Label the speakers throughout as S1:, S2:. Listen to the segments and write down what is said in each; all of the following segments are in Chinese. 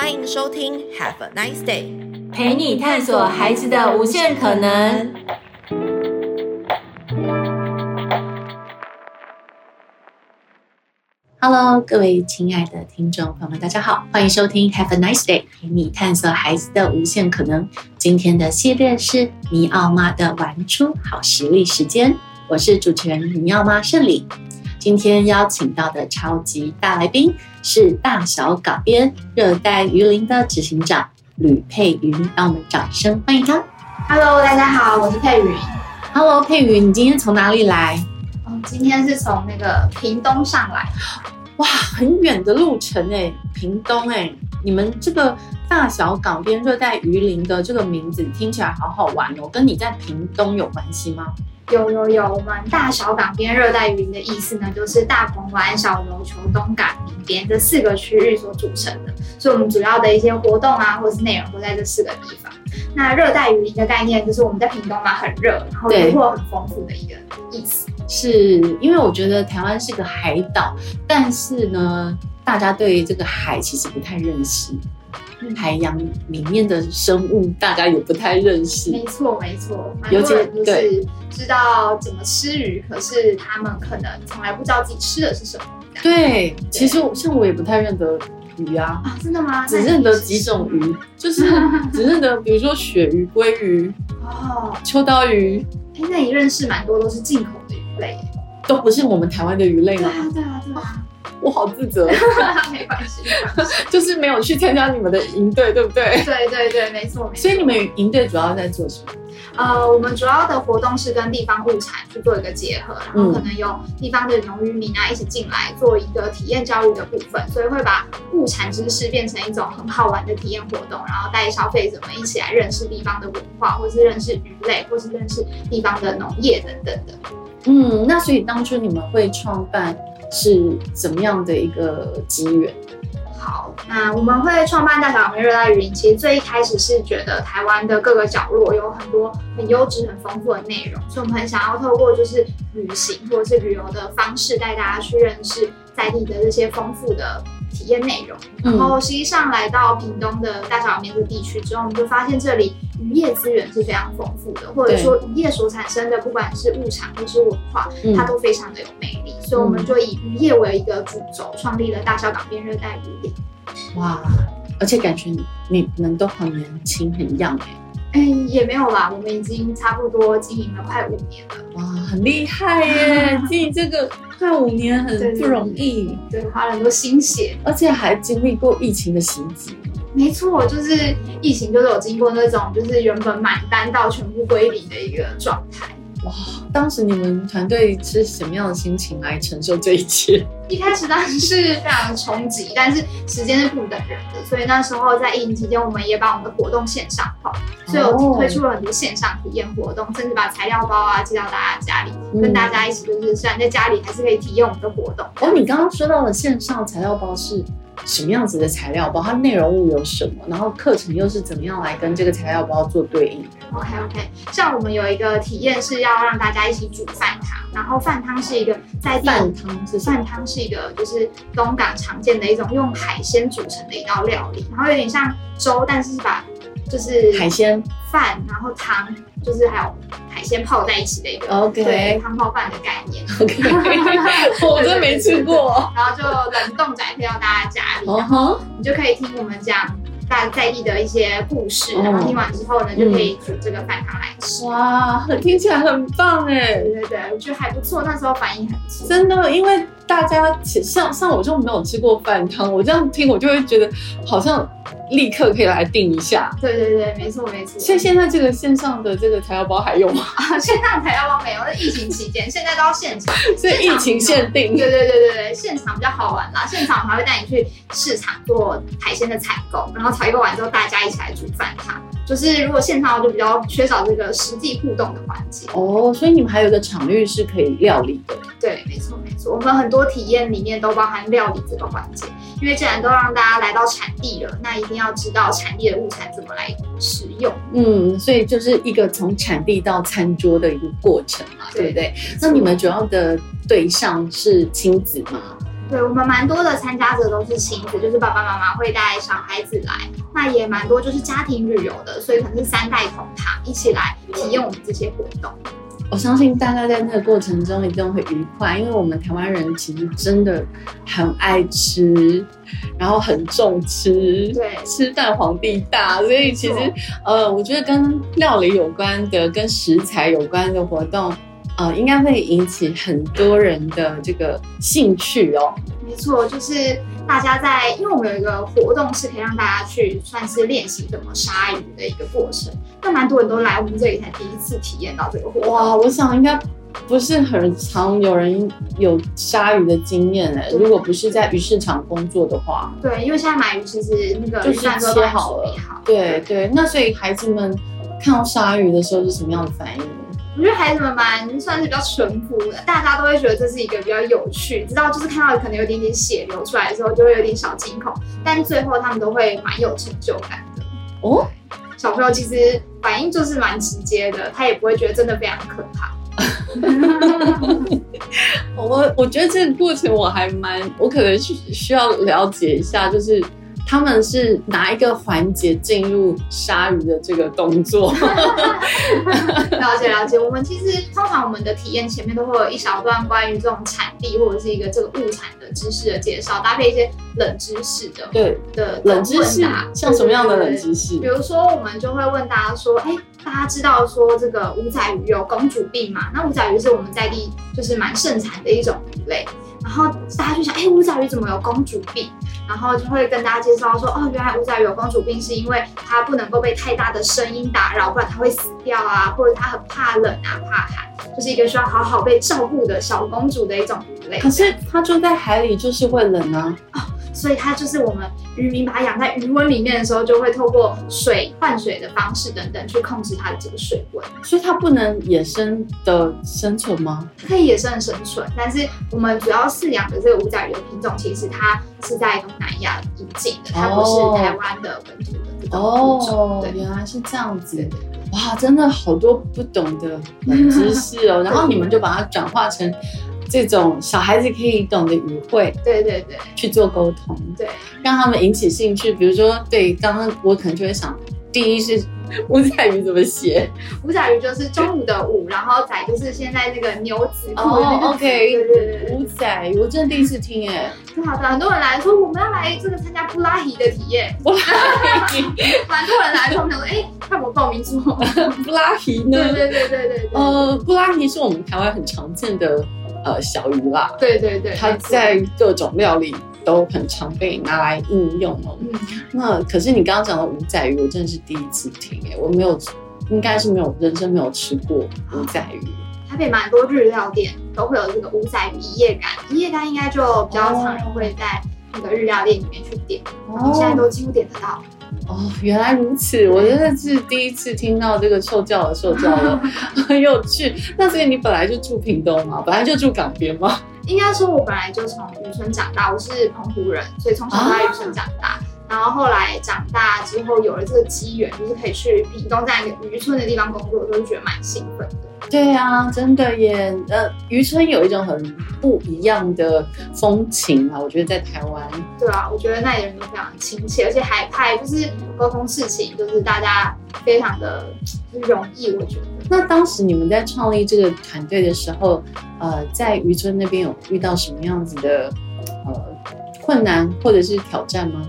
S1: 欢迎收听 Have a nice day，
S2: 陪你探索孩子的无限可能。Hello，各位亲爱的听众朋友们，大家好，欢迎收听 Have a nice day，陪你探索孩子的无限可能。今天的系列是尼奥妈的玩出好实力时间，我是主持人尼奥妈胜利。今天邀请到的超级大来宾是大小港边热带鱼林的执行长吕佩云，让我们掌声欢迎他。
S3: Hello，大家好，我是佩云。
S2: Hello，佩云，你今天从哪里来？
S3: 哦，今天是从那个屏东上来。
S2: 哇，很远的路程哎，屏东哎，你们这个大小港边热带鱼林的这个名字听起来好好玩哦，跟你在屏东有关系吗？
S3: 有有有，我们大小港边热带鱼林的意思呢，就是大鹏湾、小琉球、东港、屏边这四个区域所组成的，所以我们主要的一些活动啊，或者是内容都在这四个地方。那热带鱼林的概念就是我们在屏东嘛，很热，然后渔获很丰富的一个意思。
S2: 是因为我觉得台湾是个海岛，但是呢，大家对这个海其实不太认识。海洋里面的生物，大家也不太认识。
S3: 没错，没错，尤其就是知道怎么吃鱼，可是他们可能从来不知道自己吃的是什么。
S2: 对，对其实像我也不太认得鱼啊。
S3: 啊，真的吗？
S2: 只认得几种鱼，就是 只认得，比如说鳕鱼、鲑鱼、哦，秋刀鱼。
S3: 哎，那你认识蛮多都是进口类，
S2: 都不是我们台湾的鱼类吗？
S3: 对啊，对啊，对啊。
S2: 我好自
S3: 责，没关系，
S2: 就是没有去参加你们的营队，对不对？
S3: 对对对，没错没错。
S2: 所以你们营队主要在做什么？
S3: 呃，我们主要的活动是跟地方物产去做一个结合，然后可能有地方的农渔民啊一起进来做一个体验教育的部分，所以会把物产知识变成一种很好玩的体验活动，然后带消费者们一起来认识地方的文化，或是认识鱼类，或是认识地方的农业等等的。
S2: 嗯，那所以当初你们会创办。是怎么样的一个机缘？
S3: 好，那我们会创办大小港边热带雨林，其实最一开始是觉得台湾的各个角落有很多很优质、很丰富的内容，所以我们很想要透过就是旅行或者是旅游的方式，带大家去认识在地的这些丰富的。体验内容，然后实际上来到屏东的大小港边这个地区之后，我们就发现这里渔业资源是非常丰富的，或者说渔业所产生的不管是物产或是文化，它都非常的有魅力，所以我们就以渔业为一个主轴，创立了大小港边热带鱼林。
S2: 哇，而且感觉你们都很年轻，很 young
S3: 哎，也没有啦，我们已经差不多经营了快五年了。
S2: 哇，很厉害耶！经营这个快五年很不容易，
S3: 对，对，花了很多心血，
S2: 而且还经历过疫情的袭击。
S3: 没错，就是疫情，就是有经过那种，就是原本满单到全部归零的一个状态。
S2: 哇，当时你们团队是什么样的心情来承受这一切？
S3: 一开始当然是非常冲击，但是时间是不等人的，所以那时候在疫情期间，我们也把我们的活动线上化，所以我推出了很多线上体验活动，甚至把材料包啊寄到大家家里，嗯、跟大家一起就是虽然在家里还是可以体验我们的活动。
S2: 哦，你刚刚说到的线上材料包是？什么样子的材料包？它内容物有什么？然后课程又是怎么样来跟这个材料包做对应
S3: ？OK OK，像我们有一个体验是要让大家一起煮饭汤，然后饭汤是一个在地
S2: 饭汤是
S3: 饭汤是一个就是东港常见的一种用海鲜煮成的一道料理，然后有点像粥，但是是把就是
S2: 海鲜
S3: 饭，然后汤就是还有海鲜泡在一起的一个
S2: OK
S3: 对汤泡饭的概念。
S2: OK，我真没吃过。
S3: 然后就冷冻宅配到大家家里，然后你就可以听我们讲大在地的一些故事，然后听完之后呢，就可以煮这个饭汤来吃。
S2: 哇，听起来很棒哎！
S3: 对对对，我觉得还不错，那时候反应很足。
S2: 真的，因为大家像像我就没有吃过饭汤，我这样听我就会觉得好像。立刻可以来订一下。
S3: 对对对，没错没错。
S2: 所以现在这个线上的这个材料包还用吗？
S3: 啊，线上材料包没有，是疫情期间，现在都要现场。
S2: 所以疫情限定。
S3: 对对对对对，现场比较好玩啦，现场还会带你去市场做海鲜的采购，然后采购完之后大家一起来煮饭汤。就是如果现场就比较缺少这个实际互动的环节。
S2: 哦，所以你们还有一个场域是可以料理的。
S3: 对，没错没错，我们很多体验里面都包含料理这个环节，因为既然都让大家来到产地了，那一定要知道产地的物产怎么来使用。
S2: 嗯，所以就是一个从产地到餐桌的一个过程嘛，对，对不对？那你们主要的对象是亲子吗？
S3: 对，我们蛮多的参加者都是亲子，就是爸爸妈妈会带小孩子来，那也蛮多就是家庭旅游的，所以可能是三代同堂一起来体验我们这些活动。
S2: 我相信大家在那个过程中一定会愉快，因为我们台湾人其实真的很爱吃，然后很重吃，
S3: 对，
S2: 吃饭皇帝大，所以其实呃，我觉得跟料理有关的、跟食材有关的活动，呃，应该会引起很多人的这个兴趣哦。
S3: 没错，就是。大家在，因为我们有一个活动是可以让大家去算是练习怎么杀鱼的一个过程，那蛮多人都来我们这里才第一次体验到这个活动。
S2: 哇，我想应该不是很常有人有杀鱼的经验哎，如果不是在鱼市场工作的话。
S3: 对，因为现在买鱼其实那个
S2: 就是切好了。对对，那所以孩子们看到鲨鱼的时候是什么样的反应？
S3: 我觉得孩子们蛮算是比较淳朴的，大家都会觉得这是一个比较有趣，直到就是看到可能有点点血流出来的时候，就会有点小惊恐，但最后他们都会蛮有成就感的。哦，小朋友其实反应就是蛮直接的，他也不会觉得真的非常可怕。
S2: 我我觉得这个过程我还蛮，我可能需需要了解一下，就是。他们是哪一个环节进入杀鱼的这个动作？
S3: 了解了解，我们其实通常我们的体验前面都会有一小段关于这种产地或者是一个这个物产的知识的介绍，搭配一些冷知识的
S2: 对的冷知识，像什么样的冷知识？
S3: 比如说，我们就会问大家说，哎，大家知道说这个五仔鱼有公主病嘛？那五仔鱼是我们在地就是蛮盛产的一种鱼类。然后大家就想，哎，五仔鱼怎么有公主病？然后就会跟大家介绍说，哦，原来五仔鱼有公主病是因为它不能够被太大的声音打扰，不然它会死掉啊，或者它很怕冷啊，怕寒，就是一个需要好好被照顾的小公主的一种鱼类。
S2: 可是它住在海里，就是会冷啊。哦
S3: 所以它就是我们渔民把它养在鱼温里面的时候，就会透过水换水的方式等等去控制它的这个水温。
S2: 所以它不能野生的生存吗？
S3: 可以野生的生存，但是我们主要饲养的这个五仔鱼的品种，其实它是在东南亚引进的，它不是台湾的本土的这种物种。
S2: 哦，对，原来是这样子。哇，真的好多不懂的冷知识哦。然后你们就把它转化成。这种小孩子可以懂的语汇，
S3: 对对对，
S2: 去做沟通，
S3: 对，
S2: 让他们引起兴趣。比如说，对，刚刚我可能就会想，第一是五仔鱼怎么写？
S3: 五仔鱼就是中午的午，然后仔就是现在那个牛仔裤。
S2: 哦，OK，对对对，五仔，我真的第一次听哎。
S3: 好的，很多人来说我们要来这个参加布拉提的体验，布拉提，蛮多人来说，我们想说，哎，看我报名做
S2: 布拉提呢？
S3: 对对对对对，
S2: 呃，布拉提是我们台湾很常见的。呃，小鱼啦，
S3: 对对对，
S2: 它在各种料理都很常被拿来应用哦。嗯，那可是你刚刚讲的五仔鱼，我真的是第一次听哎，我没有，应该是没有人生没有吃过五仔鱼。
S3: 台北蛮多日料店都会有这个五仔鱼一夜干，一夜干应该就比较常人会在那个日料店里面去点，然后现在都几乎点得到。
S2: 哦，原来如此，我真的是第一次听到这个受教了，受教了，很有趣。那所以你本来就住屏东吗？本来就住港边吗？
S3: 应该说，我本来就从渔村长大，我是澎湖人，所以从小在渔村长大。啊然后后来长大之后有了这个机缘，就是可以去屏东在一个渔村的地方工作，我就觉得蛮兴奋的。
S2: 对啊，真的耶！呃，渔村有一种很不一样的风情啊，我觉得在台湾。
S3: 对啊，我觉得那里人都非常亲切，而且海派就是沟通事情，就是大家非常的容易。我觉得。
S2: 那当时你们在创立这个团队的时候，呃，在渔村那边有遇到什么样子的呃困难或者是挑战吗？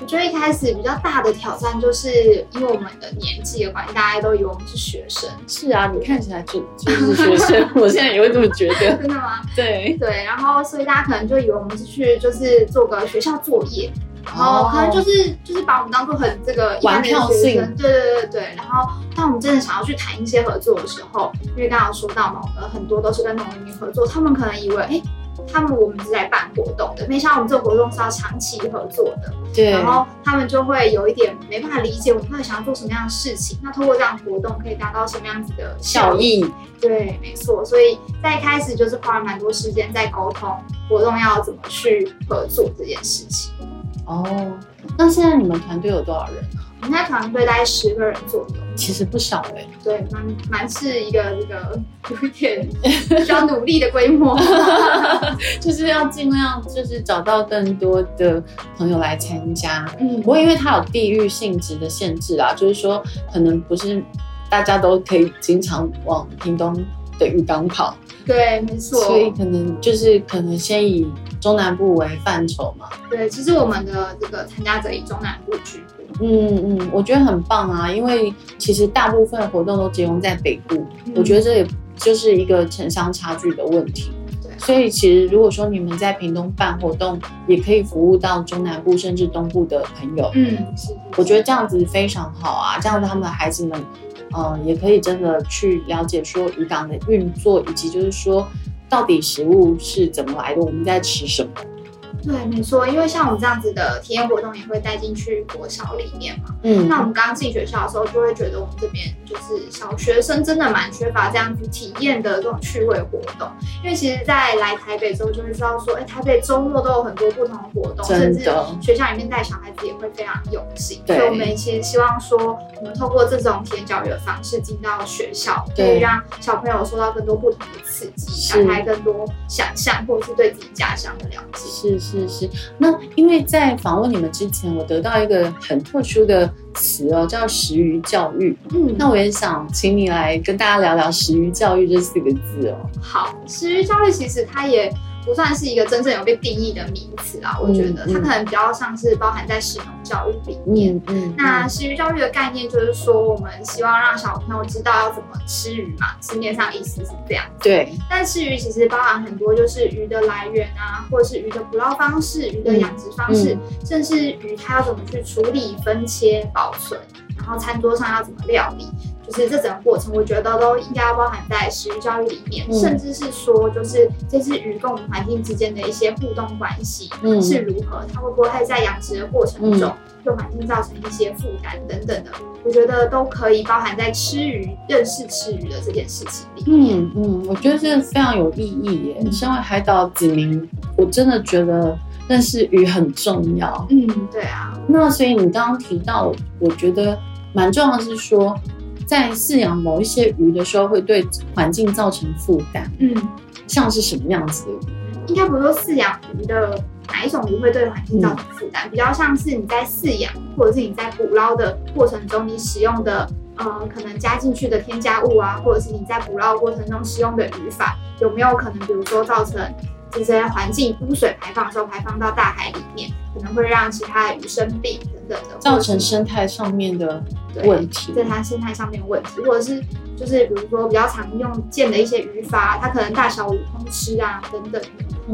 S3: 我觉得一开始比较大的挑战，就是因为我们的年纪的关系，大家都以为我们是学生。
S2: 是啊，你看起来就就是学生，我现在也会这么觉得。
S3: 真的吗？
S2: 对对，
S3: 然后所以大家可能就以为我们是去就是做个学校作业，然后可能就是就是把我们当做很这个
S2: 玩票性。
S3: 对对对对，然后当我们真的想要去谈一些合作的时候，因为刚刚说到嘛，我们很多都是跟农民合作，他们可能以为哎。他们我们是在办活动的，没想到我们这个活动是要长期合作的，
S2: 对。
S3: 然后他们就会有一点没办法理解我们到底想要做什么样的事情。那通过这样活动可以达到什么样子的效益？
S2: 效益。
S3: 对，没错。所以在一开始就是花了蛮多时间在沟通活动要怎么去合作这件事情。
S2: 哦，那现在你们团队有多少人？
S3: 们在团队大概十个人左右，
S2: 其实不少哎、欸。
S3: 对，蛮蛮是一个这个有一点 需要努力的规模，
S2: 就是要尽量就是找到更多的朋友来参加。
S3: 嗯，
S2: 不过因为它有地域性质的限制啊，就是说可能不是大家都可以经常往屏东的渔港跑。
S3: 对，没错。
S2: 所以可能就是可能先以中南部为范畴嘛。
S3: 对，其实我们的这个参加者以中南部居多。
S2: 嗯嗯，我觉得很棒啊，因为其实大部分活动都集中在北部，
S3: 嗯、
S2: 我觉得这也就是一个城乡差距的问题。
S3: 对，
S2: 所以其实如果说你们在屏东办活动，也可以服务到中南部甚至东部的朋友。
S3: 嗯，是，是。
S2: 我觉得这样子非常好啊，这样子他们的孩子们。呃，也可以真的去了解说渔港的运作，以及就是说到底食物是怎么来的，我们在吃什么。
S3: 对，没错，因为像我们这样子的体验活动也会带进去国小里面嘛。
S2: 嗯，
S3: 那我们刚刚进学校的时候，就会觉得我们这边就是小学生真的蛮缺乏这样子体验的这种趣味活动。因为其实，在来台北之后就会知道说，哎，台北周末都有很多不同的活动，甚至学校里面带小孩子也会非常用心。对，所以我们其实希望说，我们透过这种体验教育的方式进到学校，可以让小朋友受到更多不同的刺激，打开更多想象，或者是对自己家乡的了解。
S2: 是是。是是，那因为在访问你们之前，我得到一个很特殊的词哦，叫食鱼教育。嗯，那我也想请你来跟大家聊聊食鱼教育这四个字哦。
S3: 好，食鱼教育其实它也。不算是一个真正有被定义的名词啊，我觉得它可能比较像是包含在食农教育里面。嗯，嗯，那食鱼教育的概念就是说，我们希望让小朋友知道要怎么吃鱼嘛，字面上意思是这样。
S2: 对。
S3: 但吃鱼其实包含很多，就是鱼的来源啊，或者是鱼的捕捞方式、鱼的养殖方式，甚至鱼它要怎么去处理、分切、保存，然后餐桌上要怎么料理。就是这整个过程，我觉得都应该要包含在食育教育里面，嗯、甚至是说，就是这只鱼跟我们环境之间的一些互动关系是如何，嗯、它会不会在养殖的过程中对环境造成一些负担等等的，我觉得都可以包含在吃鱼、认识吃鱼的这件事情里面。
S2: 嗯嗯，我觉得这非常有意义耶。身为海岛子民，我真的觉得认识鱼很重要。
S3: 嗯，对啊。
S2: 那所以你刚刚提到，我觉得蛮重要的是说。在饲养某一些鱼的时候，会对环境造成负担。
S3: 嗯，
S2: 像是什么样子的鱼？
S3: 应该不是说饲养鱼的哪一种鱼会对环境造成负担，嗯、比较像是你在饲养或者是你在捕捞的过程中，你使用的呃可能加进去的添加物啊，或者是你在捕捞过程中使用的渔法，有没有可能比如说造成这些环境污水排放的时候排放到大海里面，可能会让其他的鱼生病等等的，
S2: 造成生态上面的。问题
S3: 在它生态上面的问题，或者是就是比如说比较常用见的一些渔法，它可能大小五通吃啊等等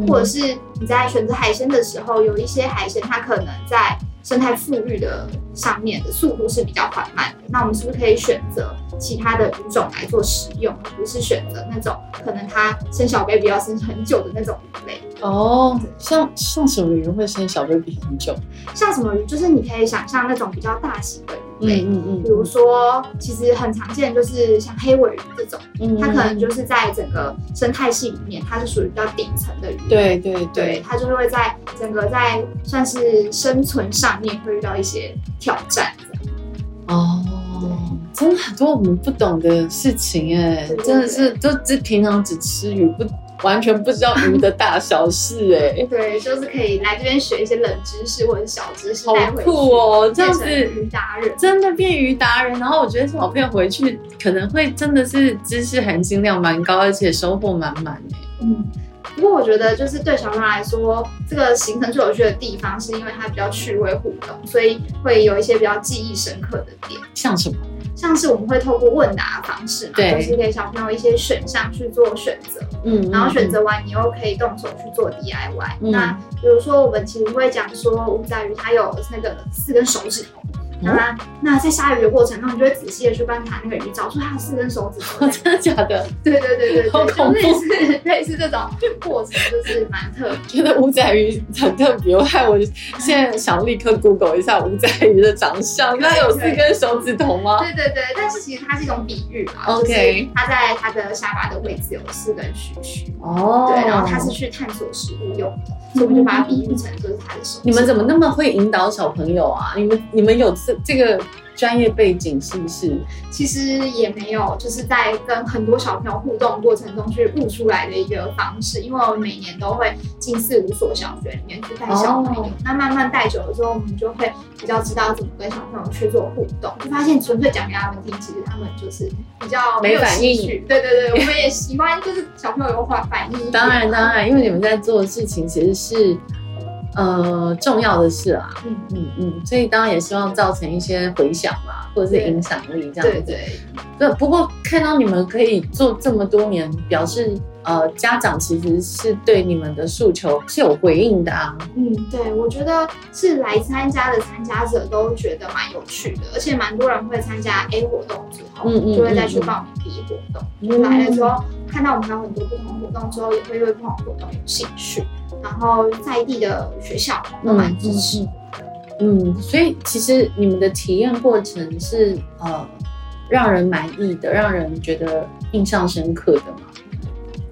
S3: 或者是你在选择海鲜的时候，有一些海鲜它可能在生态富裕的上面的速度是比较缓慢的，那我们是不是可以选择其他的鱼种来做食用，而不是选择那种可能它生小 baby 要生很久的那种鱼类？
S2: 哦，像像什么鱼会生小 baby 很久？
S3: 像什么鱼？就是你可以想象那种比较大型的鱼。类，
S2: 嗯嗯，
S3: 比如说，其实很常见，就是像黑尾鱼这种，嗯，它可能就是在整个生态系里面，它是属于比较顶层的鱼。
S2: 对对对，
S3: 对，它就是会在整个在算是生存上面会遇到一些挑战。
S2: 哦，对真的很多我们不懂的事情哎，真的是就只平常只吃鱼不。完全不知道鱼的大小事哎、欸，
S3: 对，就是可以来这边学一些冷知识或者小知识，
S2: 好酷哦！这样子
S3: 鱼达人
S2: 真的变鱼达人，然后我觉得小朋友回去可能会真的是知识含金量蛮高，而且收获满满哎。
S3: 嗯，不过我觉得就是对小朋友来说，这个行程最有趣的地方是因为它比较趣味互动，所以会有一些比较记忆深刻的点，
S2: 像什么？
S3: 像是我们会透过问答的方式嘛，
S2: 对
S3: 就是给小朋友一些选项去做选择，嗯，然后选择完你又可以动手去做 DIY。嗯、那比如说我们其实会讲说吴仔鱼它有那个四根手指头。那、嗯、那在杀鱼的过程中，你就会仔细的去观察那个鱼，找出它的四根手指头。
S2: 真的假的？
S3: 对对对对，
S2: 好恐怖！
S3: 类 似类似这种过程，就是蛮特别。
S2: 觉得五仔鱼很特别，我害我现在想立刻 Google 一下五仔鱼的长相。它有四根手指头吗？
S3: 对对对，但是其实它是一种比喻嘛。
S2: OK，
S3: 它在它的下巴的位置有四根须须。
S2: 哦。
S3: 对，然后它是去探索食物用的，所以我们就把它比喻成就是它的手。
S2: 你们怎么那么会引导小朋友啊？你们你们有这这这个专业背景是不是？
S3: 其实也没有，就是在跟很多小朋友互动过程中去悟出来的一个方式。因为我们每年都会进四五所小学里面去带小朋友，哦、那慢慢带久了之后，我们就会比较知道怎么跟小朋友去做互动。就发现纯粹讲给他们听，其实他们就是比较没，有没反应。对对对，我们也喜欢就是小朋友有反反应。
S2: 当然当然，因为你们在做的事情其实是。呃，重要的是啊，嗯嗯嗯，所以当然也希望造成一些回响嘛，或者是影响力这样子。对对对。不过看到你们可以做这么多年，表示呃家长其实是对你们的诉求是有回应的啊。
S3: 嗯，对，我觉得是来参加的参加者都觉得蛮有趣的，而且蛮多人会参加 A 活动之后，嗯嗯，就会再去报名 B 活动。嗯嗯嗯，来了之后，看到我们还有很多不同活动之后，也会对不同活动有兴趣。然后在地的学校都蛮支持，
S2: 嗯，所以其实你们的体验过程是呃让人满意的，让人觉得印象深刻的吗？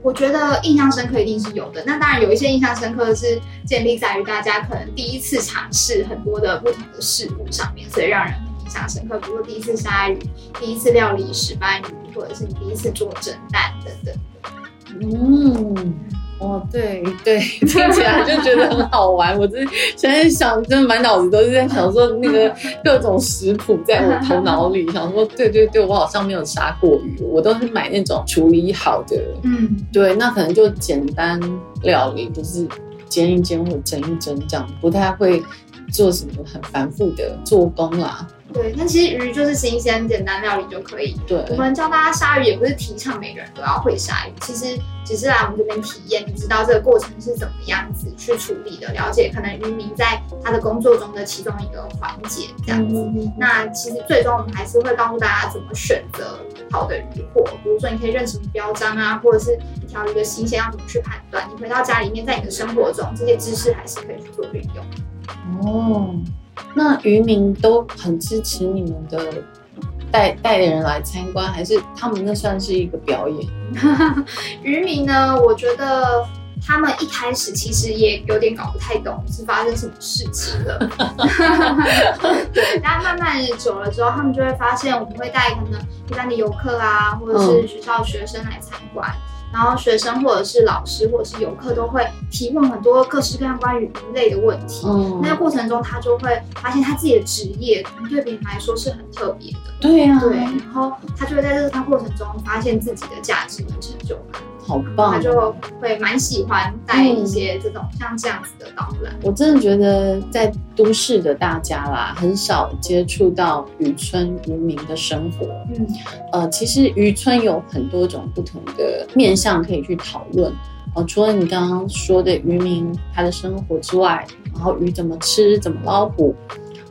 S3: 我觉得印象深刻一定是有的。那当然有一些印象深刻的是建立在于大家可能第一次尝试很多的不同的事物上面，所以让人印象深刻。比如说第一次鲨鱼，第一次料理石斑鱼，或者是你第一次做蒸蛋等等。
S2: 嗯。哦，对对，听起来就觉得很好玩。我这现在想，真的满脑子都是在想说那个各种食谱在我头脑里，想说对对对，我好像没有杀过鱼，我都是买那种处理好的。嗯，对，那可能就简单料理，就是煎一煎或蒸一蒸这样，不太会做什么很繁复的做工啦。
S3: 对，那其实鱼就是新鲜简单料理就可以。
S2: 对，
S3: 我们教大家杀鱼也不是提倡每个人都要会杀鱼，其实只是来我们这边体验，你知道这个过程是怎么样子去处理的，了解可能渔民在他的工作中的其中一个环节这样子。嗯、那其实最终我们还是会告诉大家怎么选择好的鱼货，比如说你可以认什么标章啊，或者是一条鱼的新鲜要怎么去判断。你回到家里面，在你的生活中这些知识还是可以去做运用。
S2: 哦。那渔民都很支持你们的带带的人来参观，还是他们那算是一个表演？
S3: 渔民呢？我觉得他们一开始其实也有点搞不太懂是发生什么事情了。对，但慢慢久了之后，他们就会发现我们会带可能一般的游客啊，或者是学校学生来参观。嗯然后学生或者是老师或者是游客都会提问很多各式各样关于鱼类的问题。嗯，那个过程中他就会发现他自己的职业对别人来说是很特别的。
S2: 对呀、啊，
S3: 对。然后他就会在这个过程中发现自己的价值和成就感。
S2: 好棒！
S3: 他就会蛮喜欢带一些这种像这样子的导览。
S2: 我真的觉得在都市的大家啦，很少接触到渔村渔民的生活。嗯，呃，其实渔村有很多种不同的面向可以去讨论。哦，除了你刚刚说的渔民他的生活之外，然后鱼怎么吃、怎么捞捕，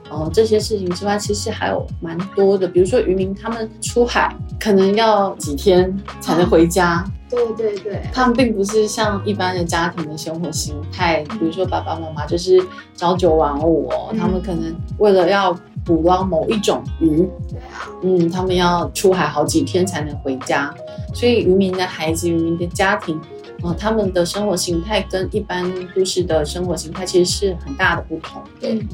S2: 哦，这些事情之外，其实还有蛮多的。比如说渔民他们出海可能要几天才能回家。
S3: 对对对，
S2: 他们并不是像一般的家庭的生活形态，比如说爸爸妈妈就是朝九晚五哦，嗯、他们可能为了要捕捞某一种鱼，对啊，嗯，他们要出海好几天才能回家，所以渔民的孩子、渔民的家庭，呃，他们的生活形态跟一般都市的生活形态其实是很大的不同的。嗯、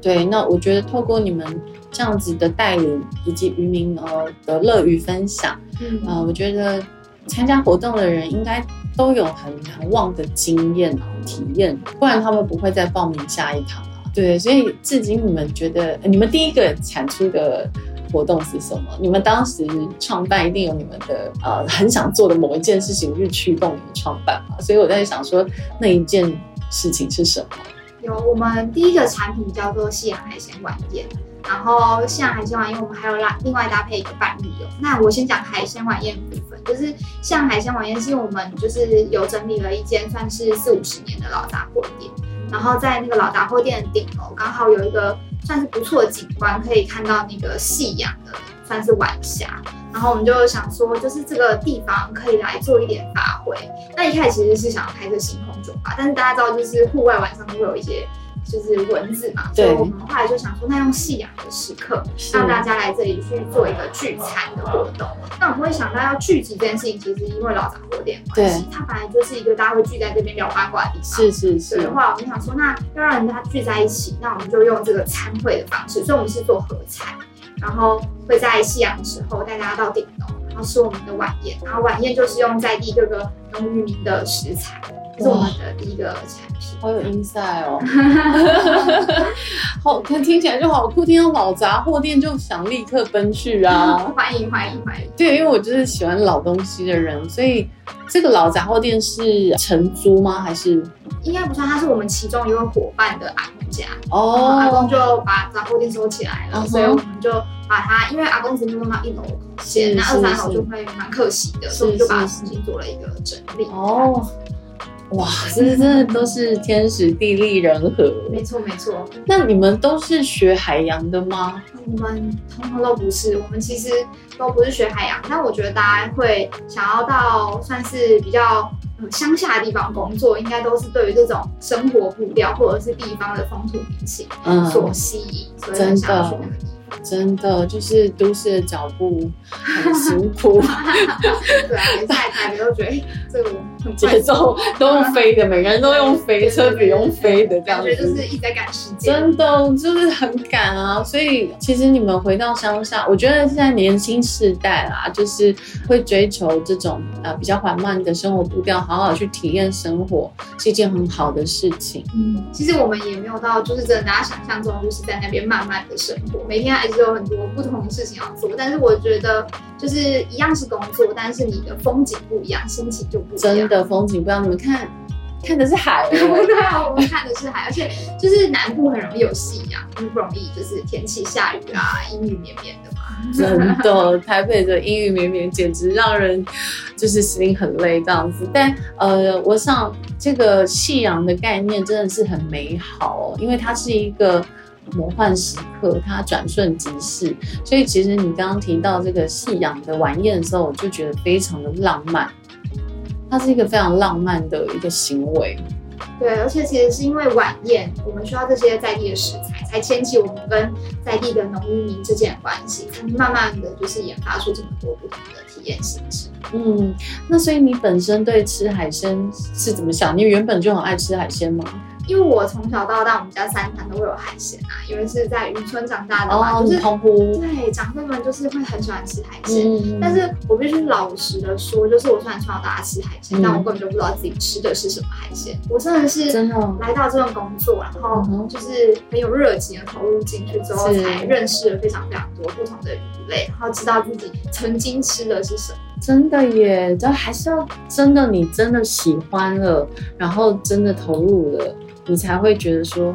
S2: 对，那我觉得透过你们这样子的带领以及渔民呃的乐于分享，嗯，呃，我觉得。参加活动的人应该都有很难忘的经验体验，不然他们不会再报名下一堂啊。对，所以至今你们觉得，你们第一个产出的活动是什么？你们当时创办一定有你们的呃很想做的某一件事情去驱动你们创办嘛？所以我在想说，那一件事情是什么？
S3: 有，我们第一个产品叫做夕阳海鲜晚宴。然后像海鲜晚宴，我们还有拉另外搭配一个半日游。那我先讲海鲜晚宴部分，就是像海鲜晚宴，是因为我们就是有整理了一间算是四五十年的老杂货店，然后在那个老杂货店的顶楼，刚好有一个算是不错的景观，可以看到那个夕阳的，算是晚霞。然后我们就想说，就是这个地方可以来做一点发挥。那一开始其实是想要拍个星空酒吧，但是大家知道，就是户外晚上都会有一些。就是文字嘛，所以我们后来就想说，那用夕阳的时刻，让大家来这里去做一个聚餐的活动。那我们会想到要聚集这件事情，其实因为老杂货店的关系
S2: 对，
S3: 它本来就是一个大家会聚在这边聊八卦的地方。
S2: 是是是。
S3: 所以的，话，我们想说，那要让人家聚在一起，那我们就用这个餐会的方式，所以我们是做合菜，然后会在夕阳的时候带大家到顶楼，然后吃我们的晚宴，然后晚宴就是用在地各个农渔民的食材，这是我们的第一个产品。
S2: 好有 inside 哦，好，看听起来就好酷。听到老杂货店就想立刻奔去啊！
S3: 欢迎欢迎欢迎！
S2: 对，因为我就是喜欢老东西的人，所以这个老杂货店是承租吗？还是
S3: 应该不算，它是我们其中一位伙伴的阿公家。
S2: 哦，
S3: 阿公就把杂货店收起来了所以我们就把它，因为阿公只弄到一楼空间，那
S2: 是
S3: 二三
S2: 楼
S3: 就会蛮可惜的，所以我们就把它重新做了一个整理。
S2: 哦，哇，这真的都是天时地利人和。
S3: 没错没错，
S2: 那你们都是学海洋的吗？
S3: 我们通通都不是，我们其实都不是学海洋，但我觉得大家会想要到算是比较呃乡下的地方工作，应该都是对于这种生活步调或者是地方的风土民情
S2: 嗯，
S3: 所吸引，所以很想要去那个地方。
S2: 真的就是都市的脚步很辛苦，
S3: 对啊，每次来台北都觉得，哎，这个
S2: 节奏都用飞的，每个人都用
S3: 飞，
S2: 车子用飞的这样
S3: 感觉就。是一直在赶时间。
S2: 真的就是很赶啊，所以其实你们回到乡下，我觉得现在年轻世代啦，就是会追求这种呃比较缓慢的生活步调，好好去体验生活，是一件很好的事情。
S3: 嗯，其实我们也没有到，就是真的大家想象中，就是在那边慢慢的生活，每天还是有很多不同的事情要做。但是我觉得，就是一样是工作，但是你的风景不一样，心情就不一样。
S2: 真的风景不要你们看，看的是海、欸，
S3: 对啊，我们看的是海，而且就是南部很容易有夕阳，因为不容易就是天气下雨啊，阴雨绵绵的嘛。
S2: 真的，台北的阴雨绵绵简直让人就是心很累这样子。但呃，我想这个夕阳的概念真的是很美好哦，因为它是一个魔幻时刻，它转瞬即逝。所以其实你刚刚提到这个夕阳的晚宴的时候，我就觉得非常的浪漫。它是一个非常浪漫的一个行为。
S3: 对，而且其实是因为晚宴，我们需要这些在地的食材，才牵起我们跟在地的农渔民之间的关系，才慢慢的就是研发出这么多不同的体验形式。
S2: 嗯，那所以你本身对吃海鲜是怎么想？你原本就很爱吃海鲜吗？
S3: 因为我从小到大，我们家三餐都会有海鲜啊，因为是在渔村长大的嘛，
S2: 哦，
S3: 就是
S2: 澎湖，
S3: 对长辈们就是会很喜欢吃海鲜。
S2: 嗯，
S3: 但是我必须老实的说，就是我虽然从小到大吃海鲜，
S2: 嗯
S3: 但我根本就不知道自己吃的是什么海鲜。我真的是
S2: 真的哦
S3: 来到这份工作，然
S2: 后
S3: 就是很有热情的投入进去之
S2: 后，
S3: 才认识了非常非常多不同的鱼类，然后知道自己曾经吃的是什么。
S2: 真的耶，这还是要真的你真的喜欢了，然后真的投入了，你才会觉得说，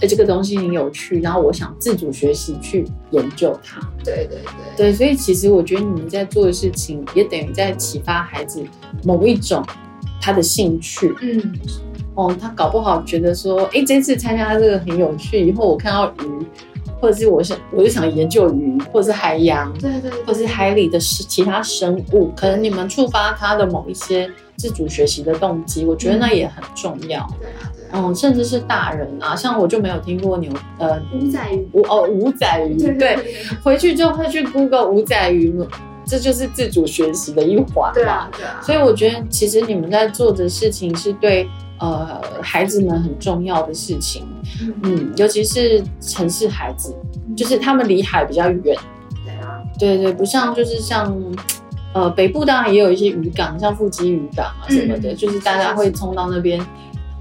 S2: 哎，这个东西很有趣，然后我想自主学习去研究它。
S3: 对对对。
S2: 对，所以其实我觉得你们在做的事情，也等于在启发孩子某一种他的兴趣。
S3: 嗯，
S2: 哦，他搞不好觉得说，哎，这次参加这个很有趣，以后我看到鱼，或者是我想我就想研究鱼，或者是海洋，
S3: 对对对，
S2: 或是海里的其他生物，可能你们触发他的某一些自主学习的动机，我觉得那也很重要。
S3: 对啊对啊。
S2: 嗯，甚至是大人啊，像我就没有听过牛呃
S3: 五仔鱼，
S2: 五哦五仔鱼，对，回去就会去 Google 五仔鱼，这就是自主学习的一环嘛。
S3: 对啊对啊。
S2: 所以我觉得其实你们在做的事情是对呃孩子们很重要的事情，
S3: 嗯，
S2: 嗯，尤其是城市孩子，就是他们离海比较远。
S3: 对啊，
S2: 对对，不像就是像，呃，北部当然也有一些渔港，像富基渔港啊什么的，
S3: 嗯
S2: 就是大家会冲到那边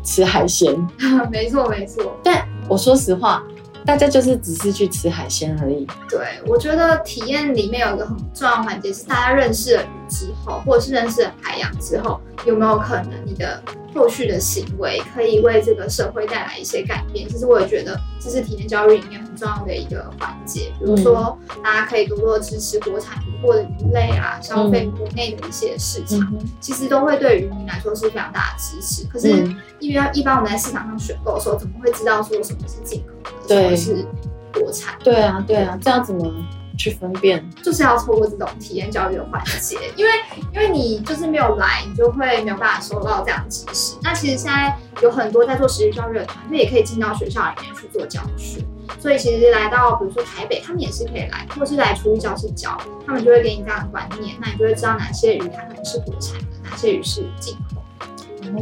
S2: 吃海鲜。
S3: 没错没错。
S2: 但我说实话，大家就是只是去吃海鲜而已。
S3: 对，我觉得体验里面有一个很重要的环节是，大家认识了鱼之后，或者是认识了海洋之后，有没有可能你的后续的行为可以为这个社会带来一些改变？其实我也觉得这是体验教育里面很重要的一个环节。比如说，大家可以多多支持国产渔获的鱼类啊，消费国内的一些市场，
S2: 嗯
S3: 其实都会对渔民来说是非常大的支持。可是
S2: 嗯，
S3: 一般一般我们在市场上选购的时候，怎么会知道说什么是进口的，什么是国产？
S2: 对啊，对啊，这样怎么去分辨？
S3: 就是要透过这种体验教育的环节，因为因为你就是没有来，你就会没有办法收到这样的知识。那其实现在有很多在做实习教育的团队，也可以进到学校里面去做教学。所以其实来到比如说台北，他们也是可以来，或是来厨艺教室教，他们就会给你这样的观念，那你就会知道哪些鱼它可能是国产的，哪些鱼是进口。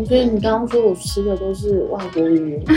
S2: 所以你刚刚说我吃的都是外国鱼，哎、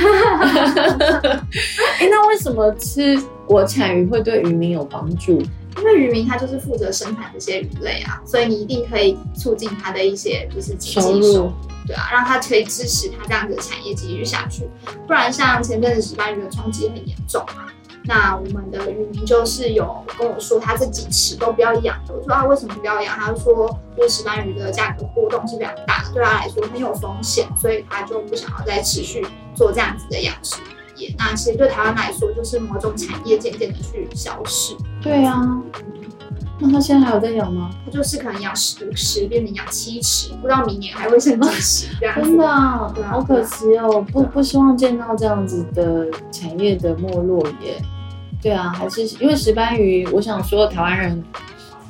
S2: 欸，那为什么吃国产鱼会对渔民有帮助？
S3: 因为渔民他就是负责生产这些鱼类啊，所以你一定可以促进他的一些就是经济收入，对啊，让他可以支持他这样子的产业继续下去。不然像前阵子石斑鱼的冲击很严重嘛。那我们的渔民就是有跟我说，他这几池都不要养。我说啊，为什么不要养？他就说，就是石斑鱼的价格波动是非常大，对他来说很有风险，所以他就不想要再持续做这样子的养殖业。那其实对台湾来说，就是某种产业渐渐的去消失。
S2: 对啊，那他现在还有在养吗？
S3: 他就是可能养十池变成养七池，不知道明年还会剩几池这样子。
S2: 真的啊，好可惜哦，不不希望见到这样子的产业的没落耶。对啊，还是因为石斑鱼，我想说台湾人，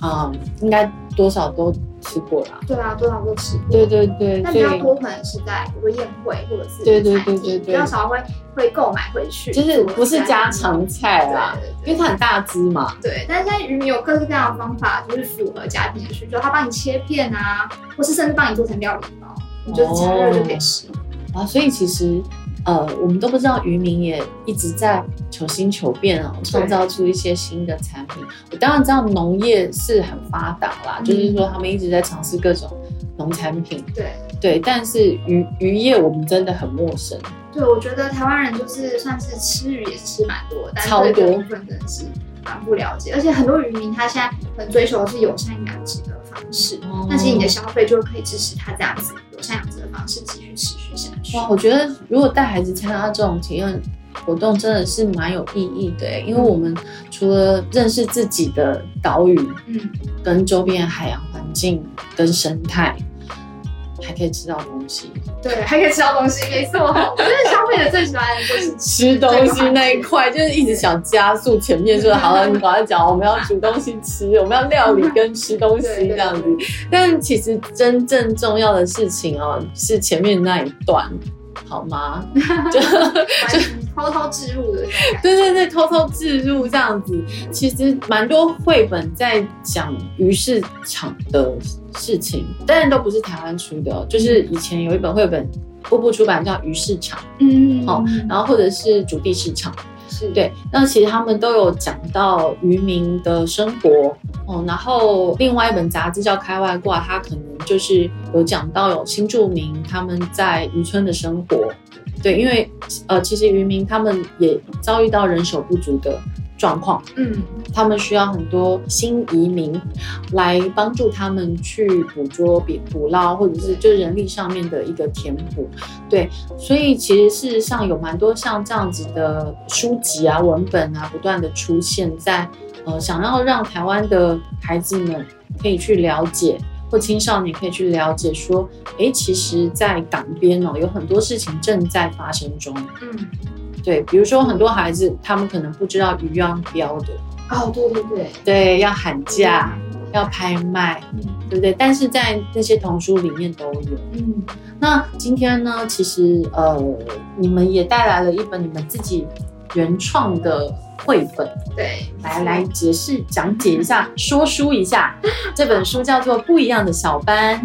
S2: 嗯，应该多少都吃过啦。
S3: 对啊，多少都吃过。
S2: 对对对。
S3: 那比较多可能是在比如宴会或者是
S2: 对对对对对，
S3: 比较少会会购买回去，
S2: 就是不是家常菜啦。因为它很大只嘛。
S3: 对，但是现在渔民有各式各样的方法，就是符合家庭的需求，他帮你切片啊，或是甚至帮你做成料理包，你就加热就可以吃。
S2: 啊，所以其实。呃，我们都不知道渔民也一直在求新求变哦，创造出一些新的产品。我当然知道农业是很发达啦，嗯、就是说他们一直在尝试各种农产品。
S3: 对
S2: 对，但是渔渔业我们真的很陌生。
S3: 对，我觉得台湾人就是算是吃鱼也吃蛮多，但是对这部分真的是蛮不了解。而且很多渔民他现在很追求的是友善养殖的方式，那、哦、其实你的消费就可以支持他这样子友善养殖的方式继续持续下去。
S2: 哇，我觉得如果带孩子参加这种体验活动，真的是蛮有意义的，因为我们除了认识自己的岛屿，嗯，跟周边海洋环境跟生态。还可以吃到东西，
S3: 对，还可以吃到东西，没错。我觉得消费者最喜欢的就是
S2: 吃东西那一块，就是一直想加速前面说好了，你赶快讲，我们要煮东西吃，我们要料理跟吃东西这样子。但其实真正重要的事情哦，是前面那一段。好吗？就
S3: 就偷偷置入的。
S2: 对对对，偷偷置入这样子，其实蛮多绘本在讲鱼市场的事情，当然都不是台湾出的，就是以前有一本绘本，步步出版叫《鱼市场》，嗯，好，然后或者是主地市场。对，那其实他们都有讲到渔民的生活哦，然后另外一本杂志叫《开外挂》，它可能就是有讲到有新住民他们在渔村的生活。对，因为呃，其实渔民他们也遭遇到人手不足的状况，嗯，他们需要很多新移民来帮助他们去捕捉、捕捕捞，或者是就人力上面的一个填补。对，所以其实事实上有蛮多像这样子的书籍啊、文本啊，不断的出现在呃，想要让台湾的孩子们可以去了解，或青少年可以去了解，说，哎，其实，在港边哦，有很多事情正在发生中。嗯。对，比如说很多孩子，他们可能不知道鱼要标的
S3: 哦，对对对，
S2: 对，要喊价，要拍卖，嗯，对不对？但是在那些童书里面都有。嗯，那今天呢，其实呃，你们也带来了一本你们自己原创的绘本，
S3: 对，
S2: 来来解释讲解一下，说书一下。这本书叫做《不一样的小班》，